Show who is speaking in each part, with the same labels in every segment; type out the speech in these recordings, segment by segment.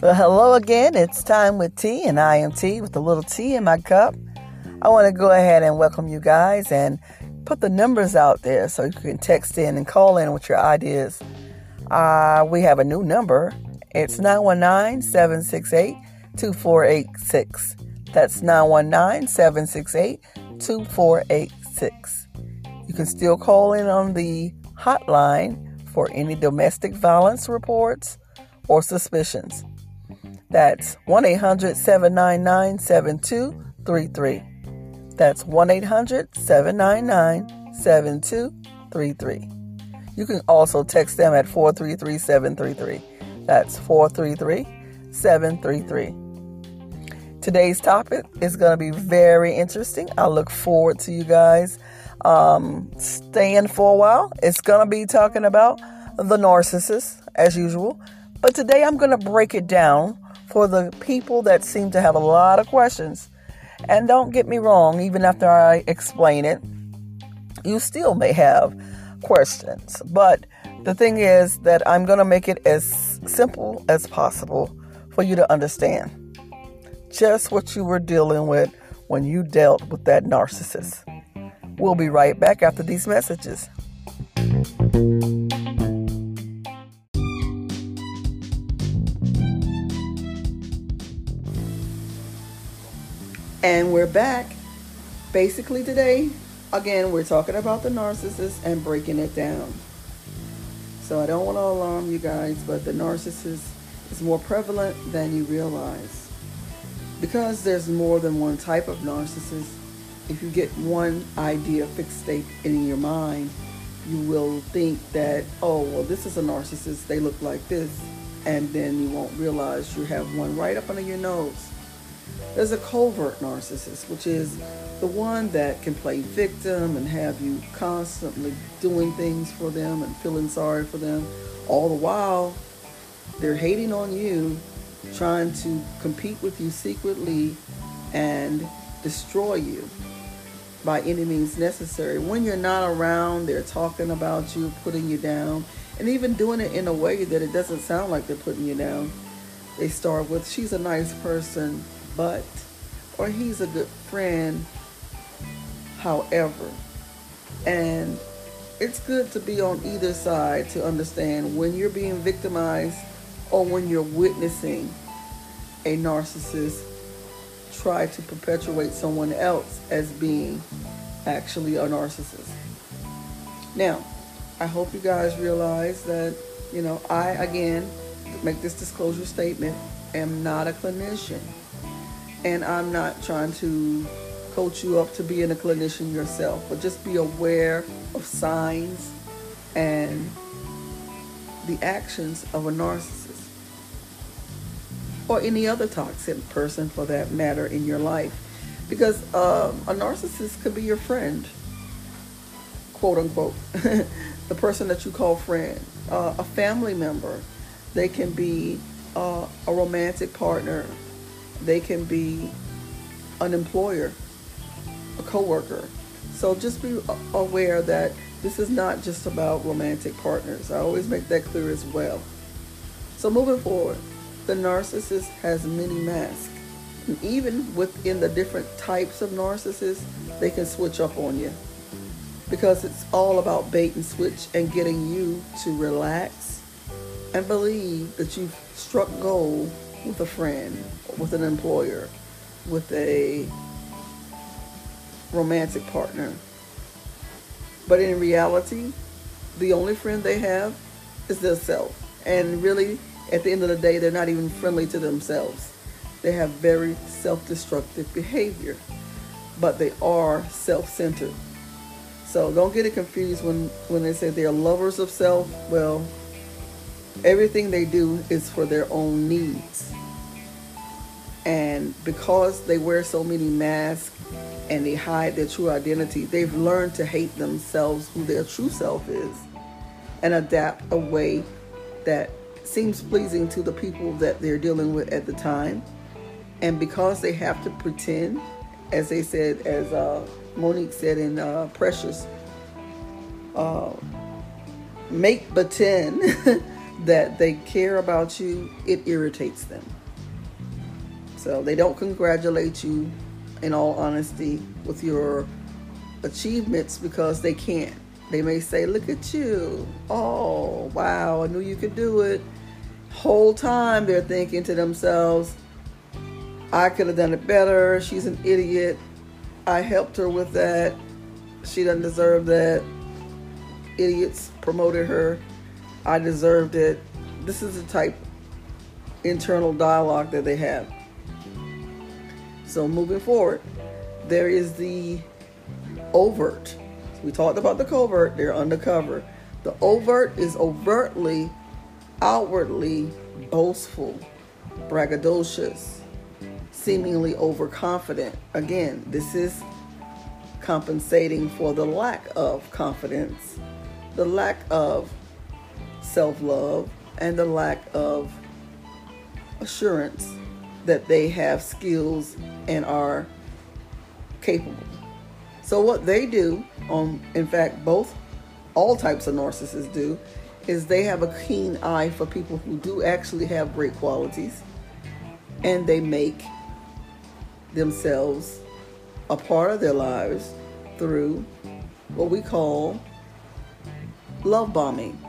Speaker 1: Well, hello again. It's time with tea, and I am tea with a little tea in my cup. I want to go ahead and welcome you guys and put the numbers out there so you can text in and call in with your ideas. Uh, we have a new number. It's 919 768 2486. That's 919 768 2486. You can still call in on the hotline for any domestic violence reports or suspicions. That's 1 800 799 7233. That's 1 800 799 7233. You can also text them at 433 733. That's 433 733. Today's topic is going to be very interesting. I look forward to you guys um, staying for a while. It's going to be talking about the narcissist, as usual. But today I'm going to break it down for the people that seem to have a lot of questions. And don't get me wrong, even after I explain it, you still may have questions. But the thing is that I'm going to make it as simple as possible for you to understand just what you were dealing with when you dealt with that narcissist. We'll be right back after these messages. And we're back. Basically, today, again, we're talking about the narcissist and breaking it down. So, I don't want to alarm you guys, but the narcissist is more prevalent than you realize. Because there's more than one type of narcissist, if you get one idea fixate in your mind, you will think that, oh, well, this is a narcissist, they look like this, and then you won't realize you have one right up under your nose. There's a covert narcissist, which is the one that can play victim and have you constantly doing things for them and feeling sorry for them. All the while, they're hating on you, trying to compete with you secretly and destroy you by any means necessary. When you're not around, they're talking about you, putting you down, and even doing it in a way that it doesn't sound like they're putting you down. They start with, she's a nice person, but, or he's a good friend, however. And it's good to be on either side to understand when you're being victimized or when you're witnessing a narcissist try to perpetuate someone else as being actually a narcissist. Now, I hope you guys realize that, you know, I, again, make this disclosure statement, am not a clinician. And I'm not trying to coach you up to being a clinician yourself, but just be aware of signs and the actions of a narcissist or any other toxic person for that matter in your life. Because um, a narcissist could be your friend, quote unquote, the person that you call friend, uh, a family member. They can be uh, a romantic partner. They can be an employer, a coworker. So just be aware that this is not just about romantic partners. I always make that clear as well. So moving forward, the narcissist has many masks. And even within the different types of narcissists, they can switch up on you. Because it's all about bait and switch and getting you to relax and believe that you've struck gold with a friend, with an employer, with a romantic partner. But in reality, the only friend they have is their self. And really, at the end of the day, they're not even friendly to themselves. They have very self destructive behavior, but they are self centered. So don't get it confused when, when they say they're lovers of self. Well, everything they do is for their own needs. And because they wear so many masks and they hide their true identity, they've learned to hate themselves, who their true self is, and adapt a way that seems pleasing to the people that they're dealing with at the time. And because they have to pretend, as they said, as uh, Mo'Nique said in uh, Precious, uh, make pretend that they care about you, it irritates them. So they don't congratulate you, in all honesty, with your achievements because they can't. They may say, Look at you. Oh, wow, I knew you could do it. Whole time they're thinking to themselves, I could have done it better. She's an idiot. I helped her with that. She doesn't deserve that. Idiots promoted her. I deserved it. This is the type internal dialogue that they have. So moving forward, there is the overt. We talked about the covert, they're undercover. The overt is overtly, outwardly boastful, braggadocious, seemingly overconfident. Again, this is compensating for the lack of confidence, the lack of self love, and the lack of assurance that they have skills and are capable. So what they do, um, in fact, both all types of narcissists do, is they have a keen eye for people who do actually have great qualities, and they make themselves a part of their lives through what we call love bombing.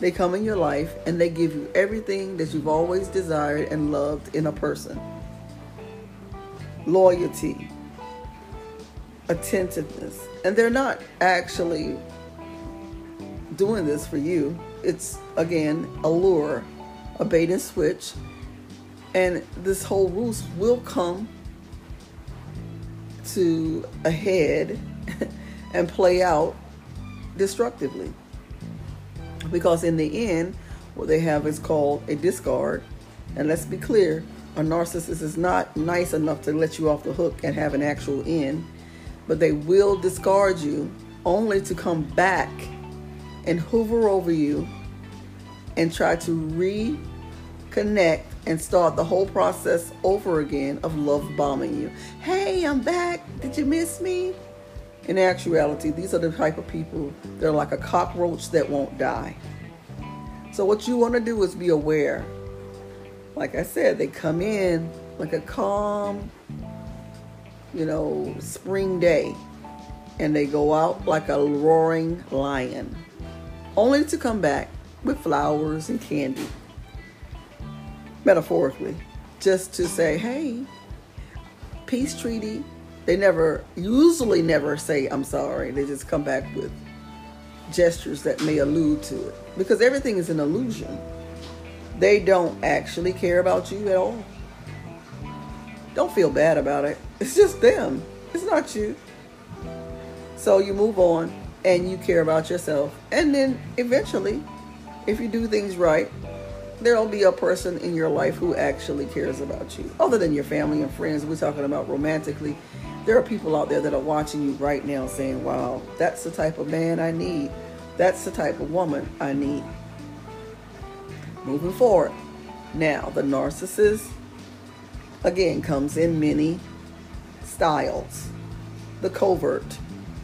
Speaker 1: They come in your life and they give you everything that you've always desired and loved in a person loyalty, attentiveness. And they're not actually doing this for you. It's, again, a lure, a bait and switch. And this whole ruse will come to a head and play out destructively. Because in the end, what they have is called a discard. And let's be clear a narcissist is not nice enough to let you off the hook and have an actual end, but they will discard you only to come back and hover over you and try to reconnect and start the whole process over again of love bombing you. Hey, I'm back. Did you miss me? In actuality, these are the type of people, they're like a cockroach that won't die. So, what you want to do is be aware like I said, they come in like a calm, you know, spring day, and they go out like a roaring lion, only to come back with flowers and candy, metaphorically, just to say, hey, peace treaty. They never, usually never say, I'm sorry. They just come back with gestures that may allude to it because everything is an illusion. They don't actually care about you at all. Don't feel bad about it. It's just them. It's not you. So you move on and you care about yourself. And then eventually, if you do things right, there'll be a person in your life who actually cares about you. Other than your family and friends, we're talking about romantically. There are people out there that are watching you right now saying, wow, that's the type of man I need. That's the type of woman I need moving forward. Now, the narcissist, again, comes in many styles the covert,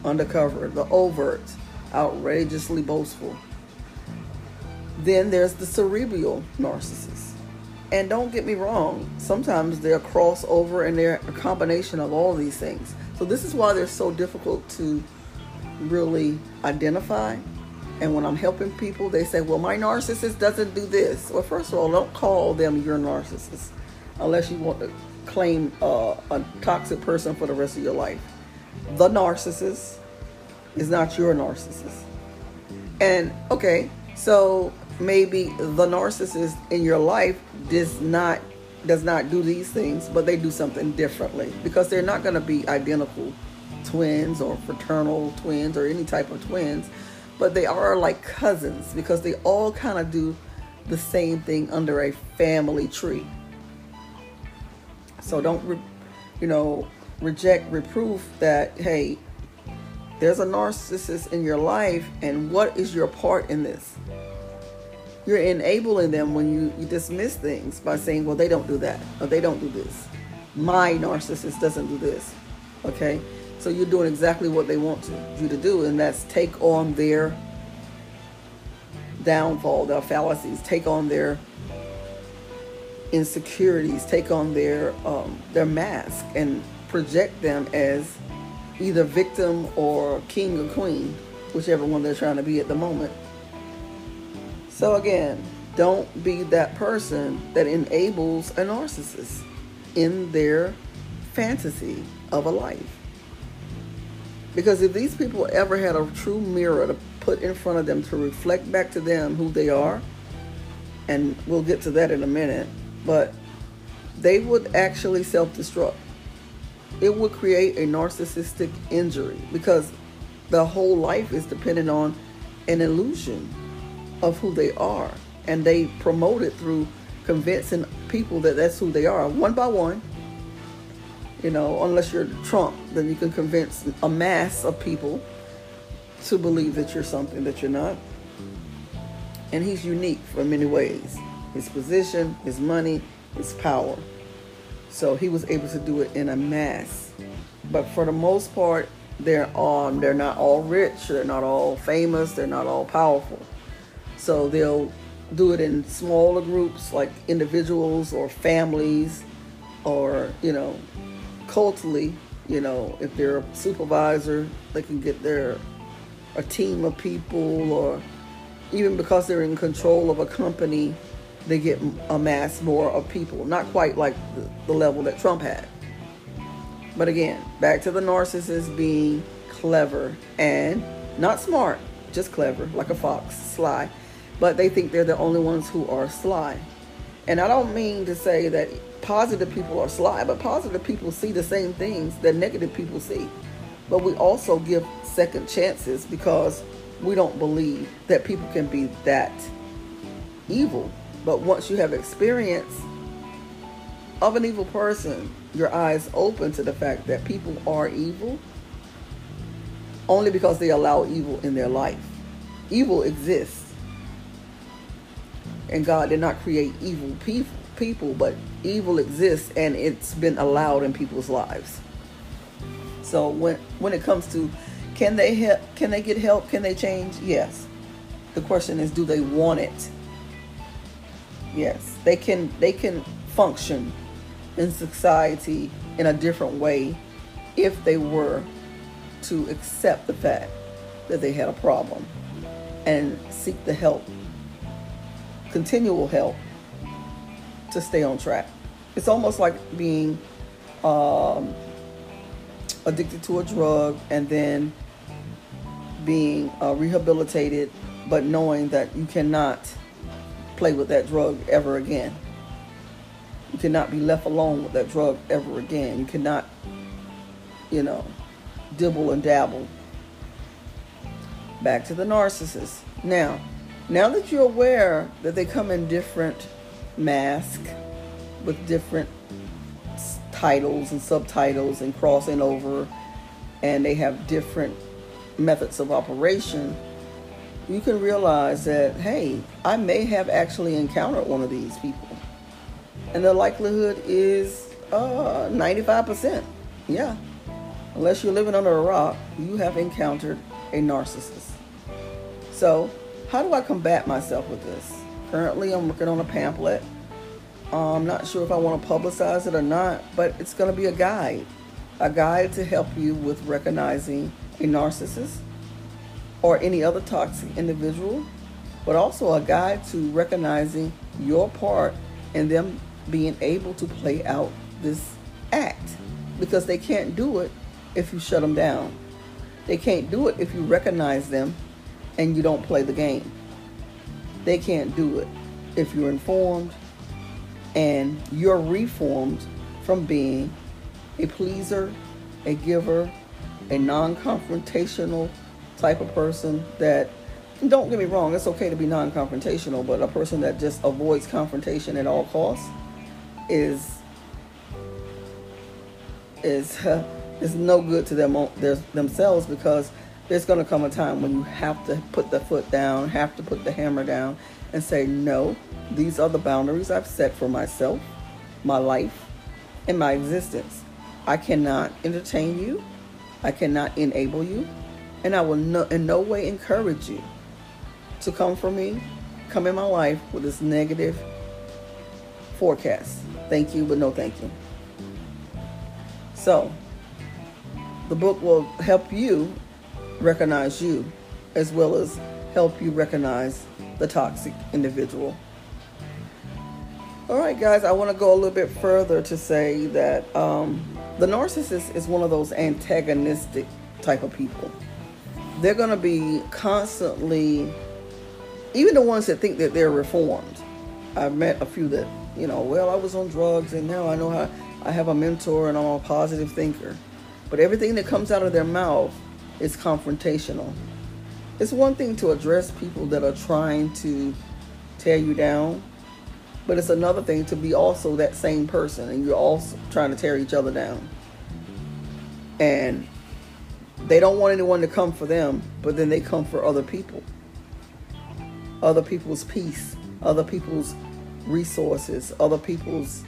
Speaker 1: undercover, the overt, outrageously boastful. Then there's the cerebral narcissist. And don't get me wrong, sometimes they're crossover and they're a combination of all these things. So, this is why they're so difficult to really identify and when I'm helping people, they say, well, my narcissist doesn't do this. Well, first of all, don't call them your narcissist unless you want to claim uh, a toxic person for the rest of your life. The narcissist is not your narcissist. And okay, so maybe the narcissist in your life does not does not do these things, but they do something differently because they're not going to be identical twins or fraternal twins or any type of twins but they are like cousins because they all kind of do the same thing under a family tree. So don't, you know, reject reproof that, hey, there's a narcissist in your life, and what is your part in this? You're enabling them when you, you dismiss things by saying, well, they don't do that, or they don't do this. My narcissist doesn't do this. Okay? So you're doing exactly what they want to, you to do, and that's take on their downfall, their fallacies, take on their insecurities, take on their um, their mask, and project them as either victim or king or queen, whichever one they're trying to be at the moment. So again, don't be that person that enables a narcissist in their fantasy of a life. Because if these people ever had a true mirror to put in front of them to reflect back to them who they are, and we'll get to that in a minute, but they would actually self destruct. It would create a narcissistic injury because the whole life is dependent on an illusion of who they are. And they promote it through convincing people that that's who they are, one by one. You know, unless you're Trump, then you can convince a mass of people to believe that you're something that you're not. And he's unique for many ways his position, his money, his power. So he was able to do it in a mass. But for the most part, they're all they're not all rich, they're not all famous, they're not all powerful. So they'll do it in smaller groups like individuals or families or, you know, culturally, you know, if they're a supervisor, they can get their a team of people or even because they're in control of a company, they get amass more of people. Not quite like the, the level that Trump had. But again, back to the narcissist being clever and not smart, just clever, like a fox, sly. But they think they're the only ones who are sly. And I don't mean to say that positive people are sly, but positive people see the same things that negative people see. But we also give second chances because we don't believe that people can be that evil. But once you have experience of an evil person, your eyes open to the fact that people are evil only because they allow evil in their life. Evil exists. And God did not create evil people, people, but evil exists and it's been allowed in people's lives. So when when it comes to can they help can they get help? Can they change? Yes. The question is do they want it? Yes. They can they can function in society in a different way if they were to accept the fact that they had a problem and seek the help, continual help to stay on track. It's almost like being um, addicted to a drug and then being uh, rehabilitated, but knowing that you cannot play with that drug ever again. You cannot be left alone with that drug ever again. You cannot, you know, dibble and dabble. Back to the narcissist. Now, now that you're aware that they come in different masks with different titles and subtitles and crossing over, and they have different methods of operation, you can realize that, hey, I may have actually encountered one of these people. And the likelihood is uh, 95%. Yeah. Unless you're living under a rock, you have encountered a narcissist. So, how do I combat myself with this? Currently, I'm working on a pamphlet I'm not sure if I want to publicize it or not, but it's going to be a guide. A guide to help you with recognizing a narcissist or any other toxic individual, but also a guide to recognizing your part in them being able to play out this act because they can't do it if you shut them down. They can't do it if you recognize them and you don't play the game. They can't do it if you're informed and you're reformed from being a pleaser, a giver, a non confrontational type of person that, don't get me wrong, it's okay to be non confrontational, but a person that just avoids confrontation at all costs is is is no good to them their, themselves because there's going to come a time when you have to put the foot down, have to put the hammer down, and say, no, these are the boundaries I've set for myself, my life, and my existence. I cannot entertain you, I cannot enable you, and I will no, in no way encourage you to come for me come in my life with this negative forecast. Thank you, but no thank you. So, the book will help you recognize you as well as help you recognize the toxic individual. All right, guys, I want to go a little bit further to say that um, the narcissist is one of those antagonistic type of people. They're going to be constantly, even the ones that think that they're reformed. I've met a few that, you know, well, I was on drugs and now I know how I have a mentor and I'm a positive thinker. But everything that comes out of their mouth is confrontational. It's one thing to address people that are trying to tear you down but it's another thing to be also that same person and you're also trying to tear each other down. And they don't want anyone to come for them, but then they come for other people. Other people's peace, other people's resources, other people's,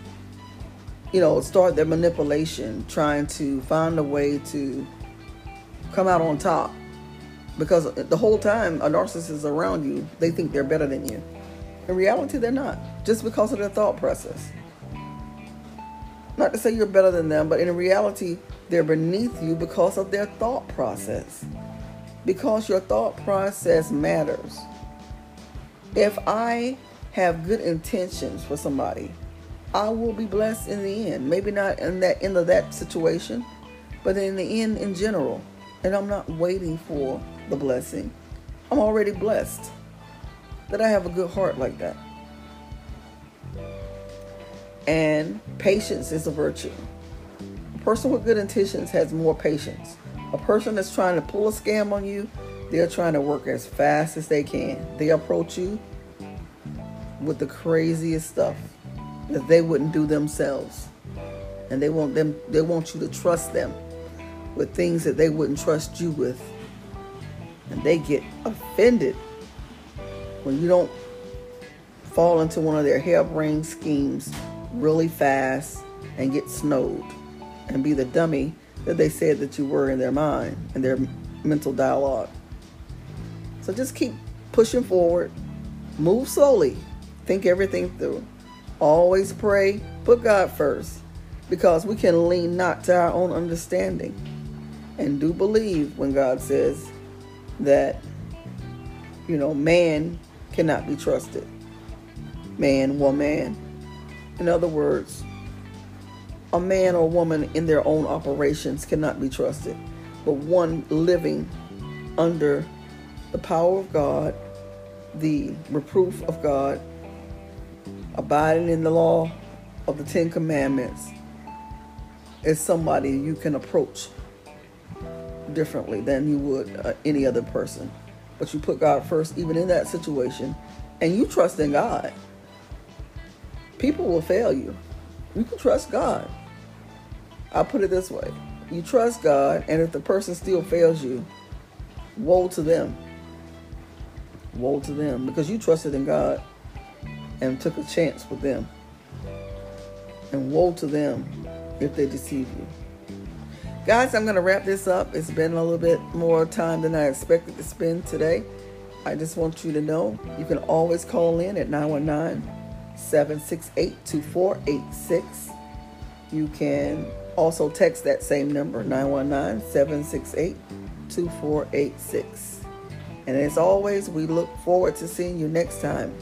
Speaker 1: you know, start their manipulation, trying to find a way to come out on top. Because the whole time a narcissist is around you, they think they're better than you. In reality, they're not, just because of their thought process. Not to say you're better than them, but in reality, they're beneath you because of their thought process. Because your thought process matters. If I have good intentions for somebody, I will be blessed in the end. Maybe not in that end of that situation, but in the end in general. And I'm not waiting for the blessing. I'm already blessed that I have a good heart like that. And patience is a virtue. Person with good intentions has more patience. A person that's trying to pull a scam on you, they're trying to work as fast as they can. They approach you with the craziest stuff that they wouldn't do themselves. And they want them they want you to trust them with things that they wouldn't trust you with. And they get offended when you don't fall into one of their harebrained schemes really fast and get snowed and be the dummy that they said that you were in their mind and their mental dialogue. So just keep pushing forward, move slowly, think everything through. Always pray, put God first, because we can lean not to our own understanding. And do believe when God says that, you know, man cannot be trusted. Man, woman. In other words, a man or woman in their own operations cannot be trusted, but one living under the power of God, the reproof of God, abiding in the law of the Ten Commandments, is somebody you can approach differently than you would uh, any other person but you put God first, even in that situation, and you trust in God, people will fail you. You can trust God. I'll put it this way you trust God, and if the person still fails you, woe to them. Woe to them because you trusted in God and took a chance with them. And woe to them if they deceive you. Guys, I'm going to wrap this up. It's been a little bit more time than I expected to spend today. I just want you to know you can always call in at 919 768 2486. You can also text that same number 919 768 2486. And as always, we look forward to seeing you next time.